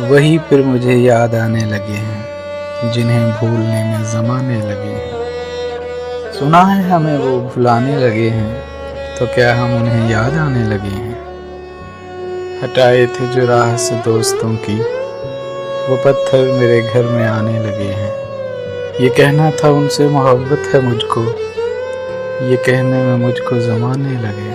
वही फिर मुझे याद आने लगे हैं, जिन्हें भूलने में ज़माने लगे हैं। सुना है हमें वो भुलाने लगे हैं तो क्या हम उन्हें याद आने लगे हैं? हटाए थे जो राह से दोस्तों की, वो पत्थर मेरे घर में आने लगे हैं। ये कहना था उनसे मोहब्बत है मुझको, ये कहने में मुझको ज़माने लगे